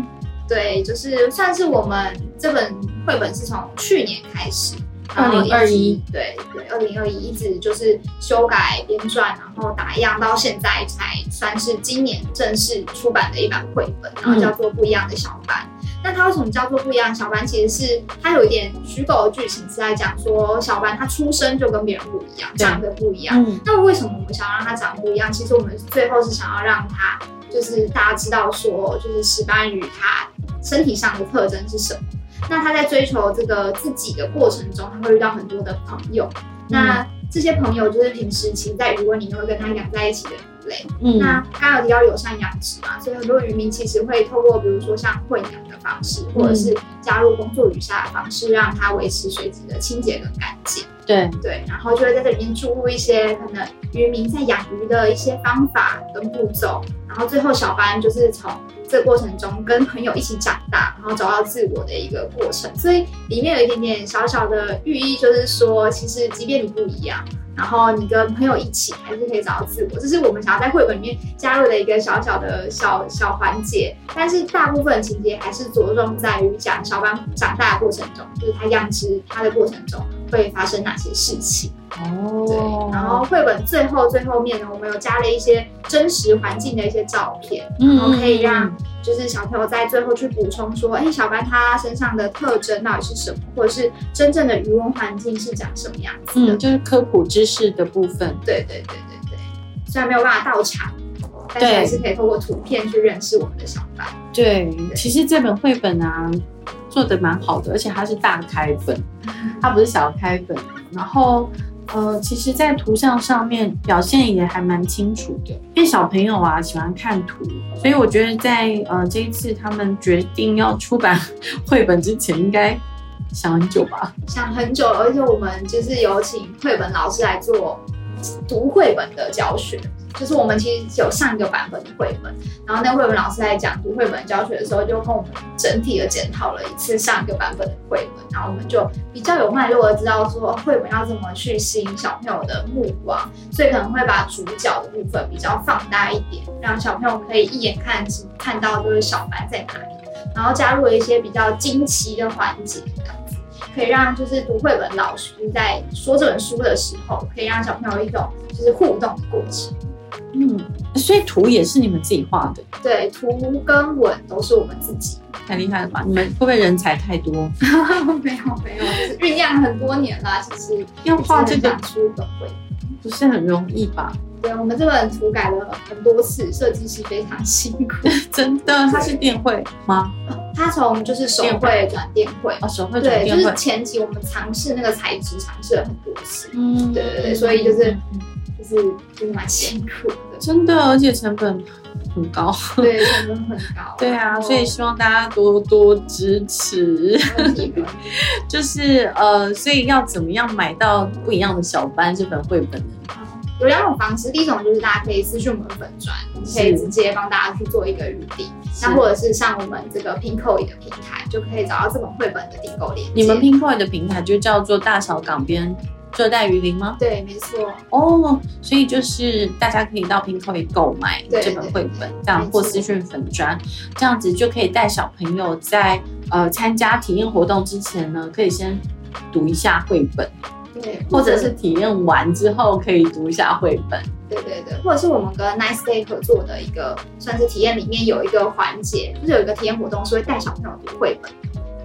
S3: 对，就是算是我们这本绘本是从去年开始。
S2: 二零二一，
S3: 对对，二零二一一直就是修改编撰，然后打样，到现在才算是今年正式出版的一版绘本，然后叫做《不一样的小班》。嗯。那它为什么叫做不一样的小班？其实是它有一点虚构的剧情，是在讲说小班他出生就跟别人不一样，长得不一样。嗯。那为什么我们想要让他长得不一样？其实我们最后是想要让他，就是大家知道说，就是石斑鱼它身体上的特征是什么。那他在追求这个自己的过程中，他会遇到很多的朋友。嗯、那这些朋友就是平时其实在鱼塭里面会跟他养在一起的鱼类。嗯，那刚刚有提到友善养殖嘛，所以很多渔民其实会透过比如说像混养的方式，或者是加入工作鱼虾的方式，让它维持水质的清洁跟干净。
S2: 对
S3: 对，然后就会在这里面注入一些可能渔民在养鱼的一些方法跟步骤，然后最后小班就是从这过程中跟朋友一起长大，然后找到自我的一个过程。所以里面有一点点小小的寓意，就是说，其实即便你不一样。然后你跟朋友一起还是可以找到自我，这是我们想要在绘本里面加入的一个小小的小小环节。但是大部分情节还是着重在于讲小班长大的过程中，就是他养殖他的过程中会发生哪些事情。
S2: 哦，
S3: 对。然后绘本最后最后面呢，我们有加了一些真实环境的一些照片，然后可以让。就是小朋友在最后去补充说，哎，小班他身上的特征到底是什么，或者是真正的渔翁环境是长什么样子的？
S2: 嗯，就是科普知识的部分。
S3: 对对对对对，虽然没有办法到场，但是还是可以透过图片去认识我们的想法。
S2: 对，对其实这本绘本啊做的蛮好的，而且它是大开本，它不是小开本，然后。呃，其实，在图像上面表现也还蛮清楚的。因为小朋友啊喜欢看图，所以我觉得在呃这一次他们决定要出版绘本之前，应该想很久吧？
S3: 想很久，而且我们就是有请绘本老师来做读绘本的教学。就是我们其实有上一个版本的绘本，然后那绘本老师在讲读绘本教学的时候，就跟我们整体的检讨了一次上一个版本的绘本，然后我们就比较有脉络的知道说绘本要怎么去吸引小朋友的目光，所以可能会把主角的部分比较放大一点，让小朋友可以一眼看看到就是小班在哪里，然后加入了一些比较惊奇的环节，可以让就是读绘本老师在说这本书的时候，可以让小朋友一种就是互动的过程。
S2: 嗯，所以图也是你们自己画的？
S3: 对，图跟文都是我们自己。
S2: 太厉害了吧？你们会不会人才太多？
S3: 没 有没有，就是酝酿很多年啦。其实
S2: 要画这本
S3: 书本会
S2: 不是很容易吧？
S3: 对，我们这本图改了很多次，设计师非常辛苦。
S2: 真的，他是电绘吗？
S3: 他从就是手绘转电绘
S2: 哦，手绘转电绘。
S3: 对，就是前期我们尝试那个材质，尝试了很多次。嗯，对对对，所以就是。就是就是蛮辛苦的，
S2: 真的，而且成本很高。
S3: 对，成本很高。
S2: 对啊，所以希望大家多多支持。就是呃，所以要怎么样买到不一样的小班这本绘本呢？
S3: 有两种方式，第一种就是大家可以私讯我们粉专，可以直接帮大家去做一个预订。那或者是上我们这个 Pinkoi 的平台，就可以找到这本绘本的订购链接。
S2: 你们 Pinkoi 的平台就叫做大小港边。热带雨林吗？
S3: 对，没错。
S2: 哦，所以就是大家可以到 Pinkoi 购买这本绘本，这样或私讯粉砖，这样子就可以带小朋友在呃参加体验活动之前呢，可以先读一下绘本，
S3: 对，
S2: 或者是体验完之后可以读一下绘本，
S3: 对对对，或者是我们跟 Nice Day 合作的一个算是体验里面有一个环节，就是有一个体验活动是会带小朋友读绘本，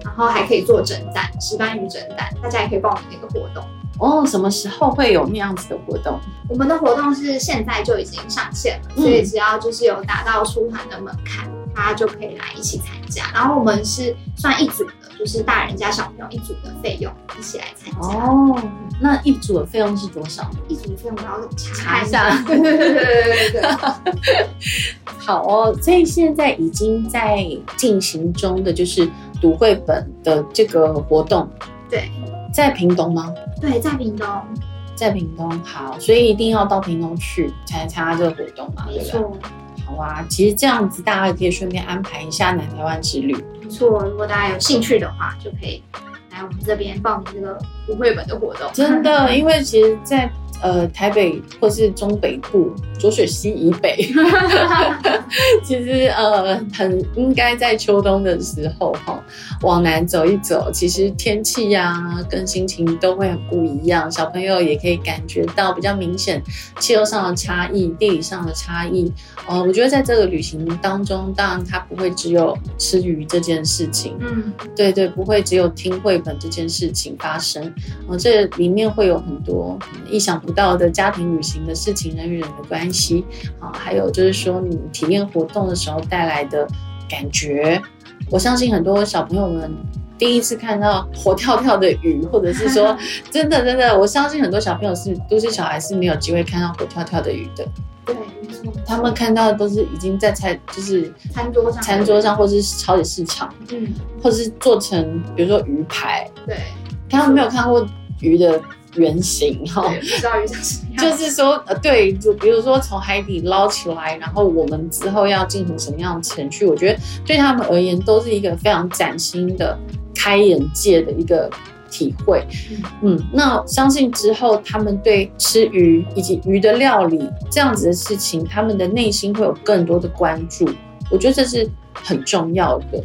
S3: 然后还可以做征战，石斑鱼征战，大家也可以报名那个活动。
S2: 哦，什么时候会有那样子的活动？
S3: 我们的活动是现在就已经上线了，嗯、所以只要就是有达到出团的门槛，大家就可以来一起参加。然后我们是算一组的，就是大人加小朋友一组的费用一起来参加。
S2: 哦，那一组的费用是多少？
S3: 一组的费用我要查一下。对对对对对。
S2: 好哦，所以现在已经在进行中的就是读绘本的这个活动。
S3: 对。
S2: 在屏东吗？
S3: 对，在屏东，
S2: 在屏东。好，所以一定要到屏东去才能参加这个活动嘛。对吧？好啊，其实这样子大家也可以顺便安排一下南台湾之旅。
S3: 没错，如果大家有兴趣的话，就可以来我们这边报名这个不绘本的活动。
S2: 真的，因为其实，在呃，台北或是中北部、浊水溪以北，其实呃，很应该在秋冬的时候哈，往南走一走，其实天气呀、啊、跟心情都会很不一样。小朋友也可以感觉到比较明显气候上的差异、地理上的差异。呃，我觉得在这个旅行当中，当然它不会只有吃鱼这件事情，嗯，对对，不会只有听绘本这件事情发生。呃，这里面会有很多意想不到的家庭旅行的事情，人与人的关系，啊，还有就是说你体验活动的时候带来的感觉。我相信很多小朋友们第一次看到活跳跳的鱼，或者是说 真的真的，我相信很多小朋友是都市小孩是没有机会看到活跳跳的鱼的。
S3: 对。
S2: 他们看到的都是已经在餐，就是
S3: 餐桌上，
S2: 餐桌上或者是超级市场，嗯，或者是做成比如说鱼排，
S3: 对，
S2: 他们没有看过鱼的。原型哈，
S3: 不知道鱼长什么样，
S2: 就是说呃对，就比如说从海底捞起来，然后我们之后要进行什么样的程序，我觉得对他们而言都是一个非常崭新的、开眼界的一个体会。嗯，那相信之后他们对吃鱼以及鱼的料理这样子的事情，他们的内心会有更多的关注。我觉得这是很重要的。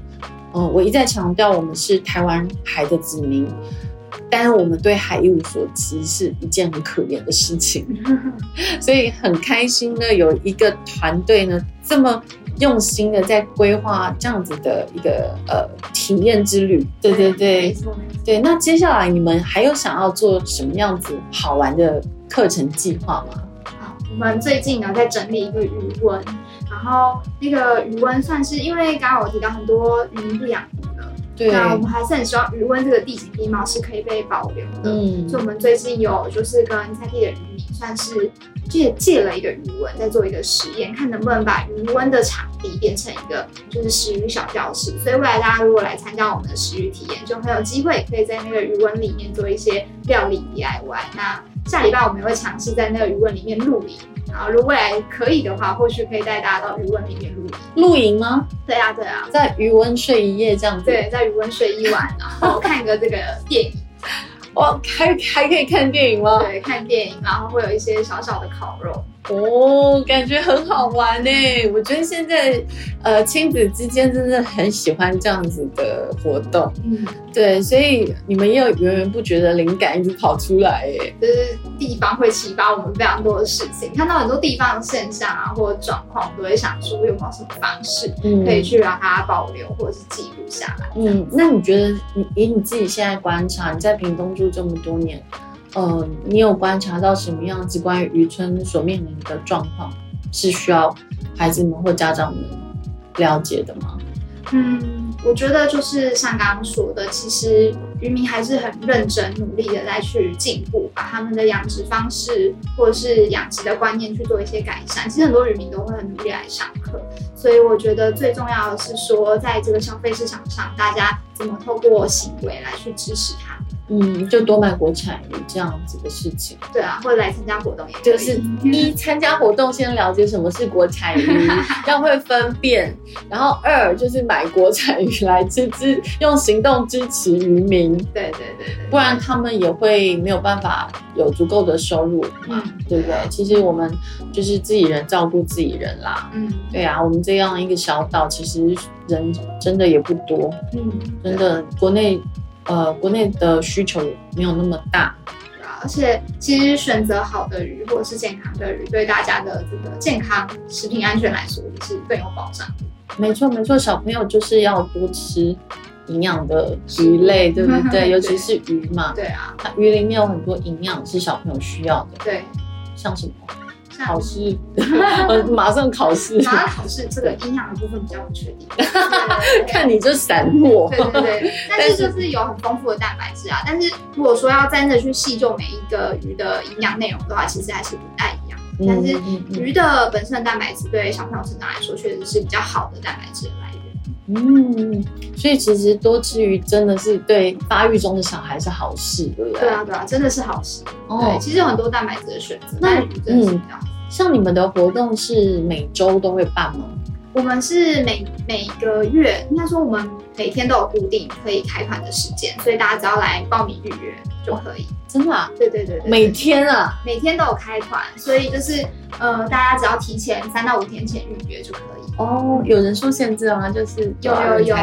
S2: 嗯，我一再强调，我们是台湾海的子民，但是我们对海一无所知是一件很可怜的事情，所以很开心呢，有一个团队呢这么用心的在规划这样子的一个呃体验之旅。对对对，对。那接下来你们还有想要做什么样子好玩的课程计划吗？
S3: 好，我们最近呢在整理一个语文。然后那个余温算是，因为刚刚我提到很多渔民不养鱼了，对，那我们还是很希望余温这个地景地貌是可以被保留的。嗯，所以我们最近有就是跟在地的渔民算是借借了一个余温，在做一个实验，看能不能把余温的场地变成一个就是食鱼小教室。所以未来大家如果来参加我们的食鱼体验，就很有机会可以在那个余温里面做一些料理 DIY。那下礼拜我们也会尝试在那个余温里面露营。然后，如果未来可以的话，或许可以带大家到余温里面露营。
S2: 露营吗？
S3: 对啊，对啊，
S2: 在余温睡一夜这样子。
S3: 对，在余温睡一晚，然后看个这个电影。
S2: 哇，还还可以看电影吗？
S3: 对，看电影，然后会有一些小小的烤肉。
S2: 哦，感觉很好玩呢。我觉得现在，呃，亲子之间真的很喜欢这样子的活动。嗯，对，所以你们也有源源不绝的灵感一直跑出来，哎，
S3: 就是地方会启发我们非常多的事情。看到很多地方的现象啊，或者状况，都会想说有没有什么方式可以去让它保留或者是记录下来。
S2: 嗯，那你觉得你以你自己现在观察，你在屏东住这么多年？呃，你有观察到什么样子关于渔村所面临的状况，是需要孩子们或家长们了解的吗？
S3: 嗯，我觉得就是像刚刚说的，其实渔民还是很认真努力的在去进步，把他们的养殖方式或者是养殖的观念去做一些改善。其实很多渔民都会很努力来上课，所以我觉得最重要的是说，在这个消费市场上，大家怎么透过行为来去支持他们。
S2: 嗯，就多买国产鱼这样子的事情。
S3: 对啊，或者来参加活动也。
S2: 就是一参加活动，先了解什么是国产鱼，要会分辨。然后二就是买国产鱼来支支，用行动支持渔民。
S3: 对对对对，
S2: 不然他们也会没有办法有足够的收入嘛，嗯、对不对？其实我们就是自己人照顾自己人啦。嗯，对啊，我们这样一个小岛，其实人真的也不多。嗯，真的国内。呃，国内的需求没有那么大，
S3: 而且其实选择好的鱼或者是健康的鱼，对大家的这个健康、食品安全来说也是更有保障。
S2: 没错，没错，小朋友就是要多吃营养的鱼类，对不对？尤其是鱼嘛。
S3: 对啊，
S2: 它鱼里面有很多营养是小朋友需要的。
S3: 对，
S2: 像什么？考试，马上考试，
S3: 马上考试，这个营养的部分比较不确定。
S2: 看你就闪过，
S3: 对对对。但是就是有很丰富的蛋白质啊。但是如果说要真的去细究每一个鱼的营养内容的话，其实还是不太一样。但是鱼的本身的蛋白质对小朋友成长来说，确实是比较好的蛋白质的来源。
S2: 嗯，所以其实多吃鱼真的是对发育中的小孩是好事，对不对？
S3: 对啊，对啊，真的是好事。对，其实有很多蛋白质的选择，那鱼真的是比较好。
S2: 像你们的活动是每周都会办吗？
S3: 我们是每每个月，应该说我们每天都有固定可以开团的时间，所以大家只要来报名预约就可以。
S2: 真的啊？
S3: 对对对对，
S2: 每天啊，
S3: 每天都有开团，所以就是呃，大家只要提前三到五天前预约就可以。
S2: 哦，有人数限制吗？就是有有有，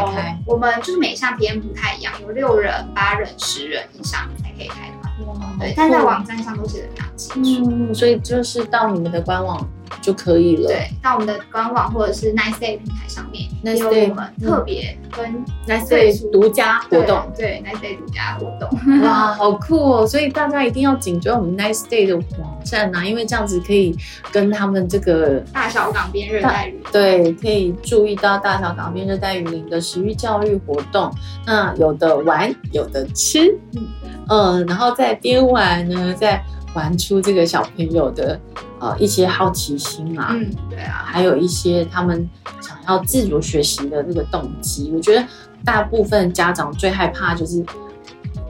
S3: 我们就是每项体验不太一样，有六人、八人、十人以上才可以开团。哇，对，但在网站上都写的非常清楚。
S2: 嗯，所以就是到你们的官网就可以了。
S3: 对，到我们的官网或者是 Nice Day 平台上面，Nice Day 我们特别跟
S2: Nice Day 独家活动，
S3: 对，对，Nice Day 独家活动。
S2: 哇，好酷哦！所以大家一定要紧追我们 Nice Day 的网站啊，因为这样子可以跟他们这个
S3: 大小港边热带雨林，
S2: 对，可以注意到大小港边热带雨林的食育教育活动。那有的玩，有的吃，嗯嗯，然后在边玩呢，再玩出这个小朋友的。呃，一些好奇心啊，
S3: 嗯，对啊，
S2: 还有一些他们想要自主学习的这个动机。我觉得大部分家长最害怕就是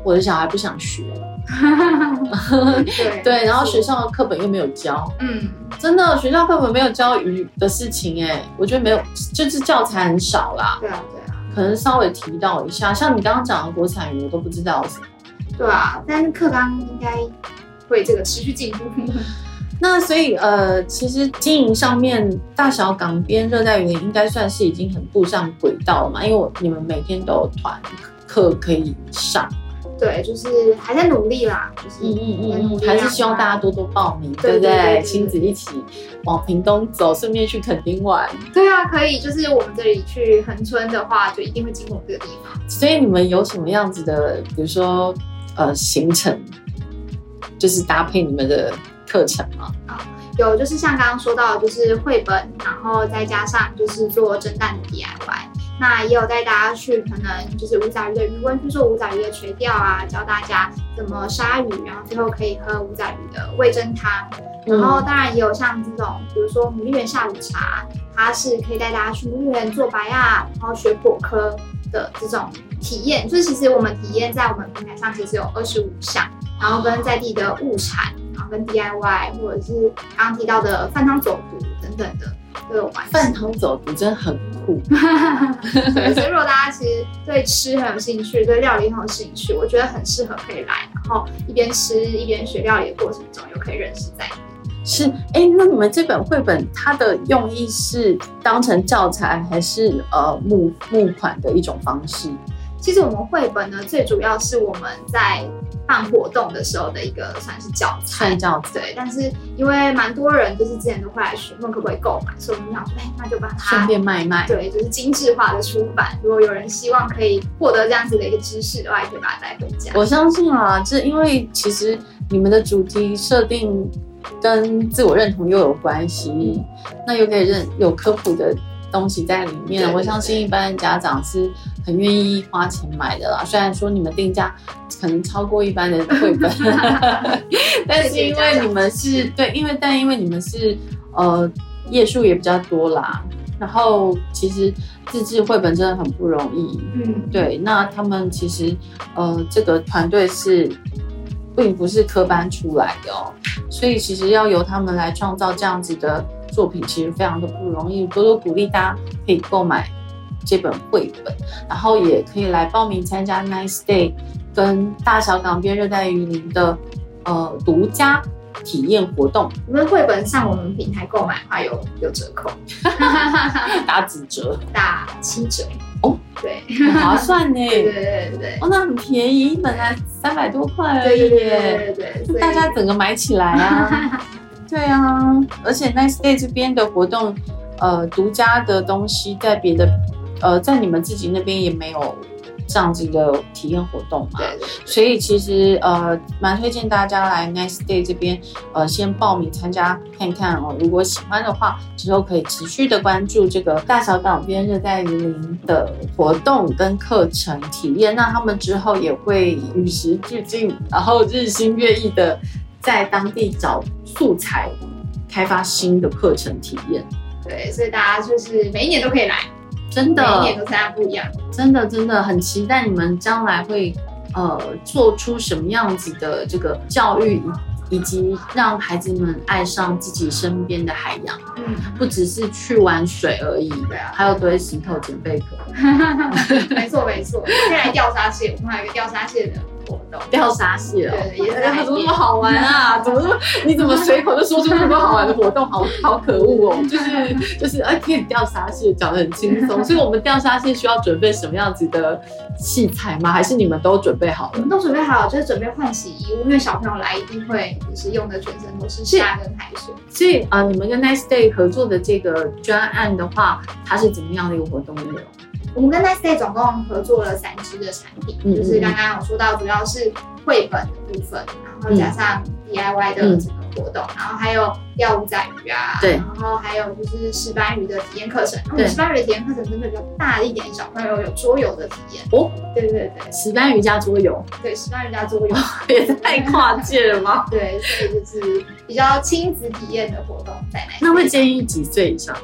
S2: 我的小孩不想学，
S3: 对
S2: 对，然后学校的课本又没有教，
S3: 嗯，
S2: 真的学校课本没有教鱼的事情哎，我觉得没有，就是教材很少啦。
S3: 对啊，对啊，
S2: 可能稍微提到一下，像你刚刚讲的国产鱼，我都不知道什么。
S3: 对啊，但是课纲应该会这个持续进步。
S2: 那所以呃，其实经营上面，大小港边热带雨林应该算是已经很步上轨道了嘛，因为我你们每天都有团课可以上。
S3: 对，就是还在努力啦，就是
S2: 嗯嗯嗯，还是希望大家多多报名，对不对？亲子一起往屏东走，顺便去垦丁玩。
S3: 对啊，可以，就是我们这里去恒春的话，就一定会经过这个地方。
S2: 所以你们有什么样子的，比如说呃行程，就是搭配你们的课程吗？
S3: 啊、哦，有，就是像刚刚说到，就是绘本，然后再加上就是做蒸蛋的 DIY。那也有带大家去，可能就是五仔鱼的鱼温去做五仔鱼的垂钓啊，教大家怎么杀鱼，然后最后可以喝五仔鱼的味噌汤。然后当然也有像这种，比如说牡蛎园下午茶，它是可以带大家去牡蛎园做白啊，然后学果科的这种体验。就是其实我们体验在我们平台上其实有二十五项，然后跟在地的物产，然后跟 DIY 或者是刚刚提到的饭汤走读等等的。都有关系。
S2: 饭汤走读真的很酷。
S3: 对，所以如果大家其实对吃很有兴趣，对料理很有兴趣，我觉得很适合可以来，然后一边吃一边学料理的过程中，又可以认识在地。
S2: 是，哎、欸，那你们这本绘本它的用意是当成教材，还是呃募募款的一种方式？
S3: 其实我们绘本呢，最主要是我们在办活动的时候的一个算是教材，
S2: 教材。
S3: 对，但是因为蛮多人就是之前都会来询问可不可以购买，所以我们想说，哎，那就把它
S2: 顺便卖一卖。
S3: 对，就是精致化的出版。如果有人希望可以获得这样子的一个知识的话，也可以把它带回家。
S2: 我相信啊，这因为其实你们的主题设定跟自我认同又有关系，嗯、那又可以认有科普的东西在里面，对对对，我相信一般家长是很愿意花钱买的啦。虽然说你们定价可能超过一般的绘本，但是因为你们是对，因为但因为你们是呃页数也比较多啦，然后其实自制绘本真的很不容易。嗯，对，那他们其实呃这个团队是并不是科班出来的哦，所以其实要由他们来创造这样子的。作品其实非常的不容易，多多鼓励大家可以购买这本绘本，然后也可以来报名参加 Nice Day 跟大小港边热带雨林的呃独家体验活动。
S3: 我们绘本上我们平台购买的话有有折扣，
S2: 打几折？
S3: 打七折
S2: 哦，
S3: 对，
S2: 很划算呢。
S3: 对对对对，
S2: 哦，那很便宜，一本才三百多块而已。
S3: 对对对对，
S2: 大家整个买起来啊！对啊，而且 Nice Day 这边的活动，呃，独家的东西在别的，呃，在你们自己那边也没有这样子的体验活动嘛。对，对，对。所以其实呃，蛮推荐大家来 Nice Day 这边，呃，先报名参加看看哦。如果喜欢的话，之后可以持续的关注这个大小港边热带雨林的活动跟课程体验。那他们之后也会与时俱进，然后日新月异的。在当地找素材，开发新的课程体验。
S3: 对，所以大家就是每一年都可以来，
S2: 真的，
S3: 每一年都参加不一样。
S2: 真的，真的很期待你们将来会呃做出什么样子的这个教育，以及让孩子们爱上自己身边的海洋。嗯，不只是去玩水而已，对啊，还有堆石头捡贝壳。
S3: 没错没错，可以来钓沙蟹，我们还有一个钓沙蟹的。
S2: 钓沙蟹哦，
S3: 对，也是怎
S2: 么那么好玩啊！怎么说？你怎么随口就说出那么多好玩的活动？好好可恶哦！就是就是，哎，可以钓沙蟹，讲得很轻松。所以，我们钓沙蟹需要准备什么样子的器材吗？还是你们都准备好了？
S3: 我们都准备好了，就是准备换洗衣物，因为小朋友来一定会就是用的全身都是沙跟海水。
S2: 所以啊、呃，你们跟 Nice Day 合作的这个专案的话，它是怎么样的一个活动内容？
S3: 我们跟 Nice Day 总共合作了三支的产品，嗯、就是刚刚有说到，主要是绘本的部分，然后加上 DIY 的整个活动，嗯、然后还有钓五仔鱼啊，
S2: 对，
S3: 然后还有就是石斑鱼的体验课程。对，石斑鱼的体验课程真的比较大一点，小朋友有桌游的体验。哦，对对对，
S2: 石斑鱼加桌游，
S3: 对，石斑鱼加桌游
S2: 也太跨界了吗？
S3: 对，所以就是比较亲子体验的活动在 Day。
S2: 那会建议几岁以上？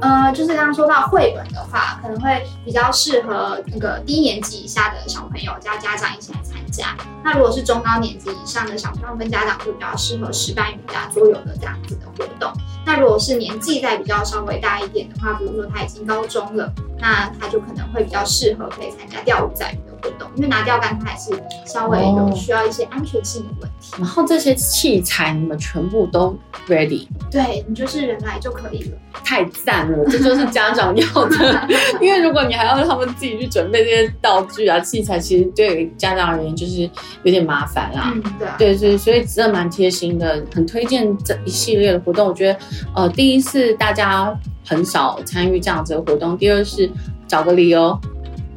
S3: 呃，就是刚刚说到绘本的话，可能会比较适合那个低年级以下的小朋友加家长一起来参加。那如果是中高年级以上的小朋友跟家长，就比较适合石斑鱼加、桌游的这样子的活动。那如果是年纪在比较稍微大一点的话，比如说他已经高中了，那他就可能会比较适合可以参加钓鱼仔活动，因为拿钓竿它还是稍微有需要一些安全性的问题。
S2: 然后这些器材你们全部都 ready，
S3: 对，你就是人来就可以了。
S2: 太赞了，这就是家长要的。因为如果你还要他们自己去准备这些道具啊、器材，其实对于家长而言就是有点麻烦啦。
S3: 嗯，对，
S2: 对，所以所以真的蛮贴心的，很推荐这一系列的活动。我觉得，呃，第一是大家很少参与这样子的活动，第二是找个理由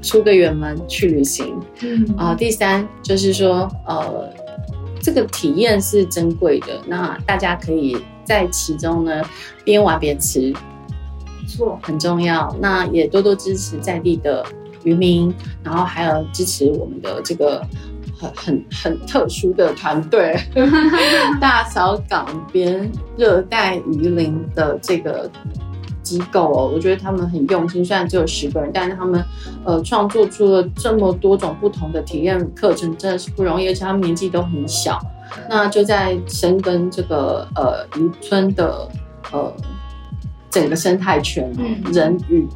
S2: 出个远门去旅行。嗯啊、呃，第三就是说，呃。这个体验是珍贵的，那大家可以在其中呢边玩边吃，
S3: 没错，
S2: 很重要。那也多多支持在地的渔民，然后还有支持我们的这个很很很特殊的团队—— 大小港边热带鱼林的这个。机构哦，我觉得他们很用心，虽然只有十个人，但是他们呃创作出了这么多种不同的体验课程，真的是不容易，而且他们年纪都很小。那就在深耕这个呃渔村的呃整个生态圈，嗯，人与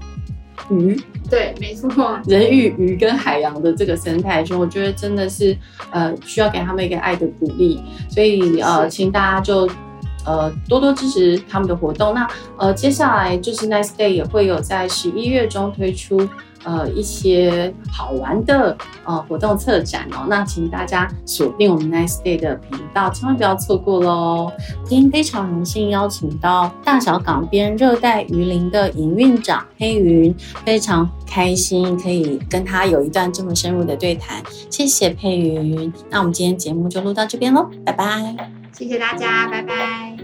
S2: 鱼，
S3: 对，没错，
S2: 人与鱼跟海洋的这个生态圈，我觉得真的是呃需要给他们一个爱的鼓励，所以呃，请大家就。呃，多多支持他们的活动。那呃，接下来就是 Nice Day 也会有在十一月中推出呃一些好玩的呃活动策展哦。那请大家锁定我们 Nice Day 的频道，千万不要错过喽。今天非常荣幸邀请到大小港边热带鱼林的营运长佩云，非常开心可以跟他有一段这么深入的对谈。谢谢佩云。那我们今天节目就录到这边喽，拜拜。
S3: 谢谢大家拜拜。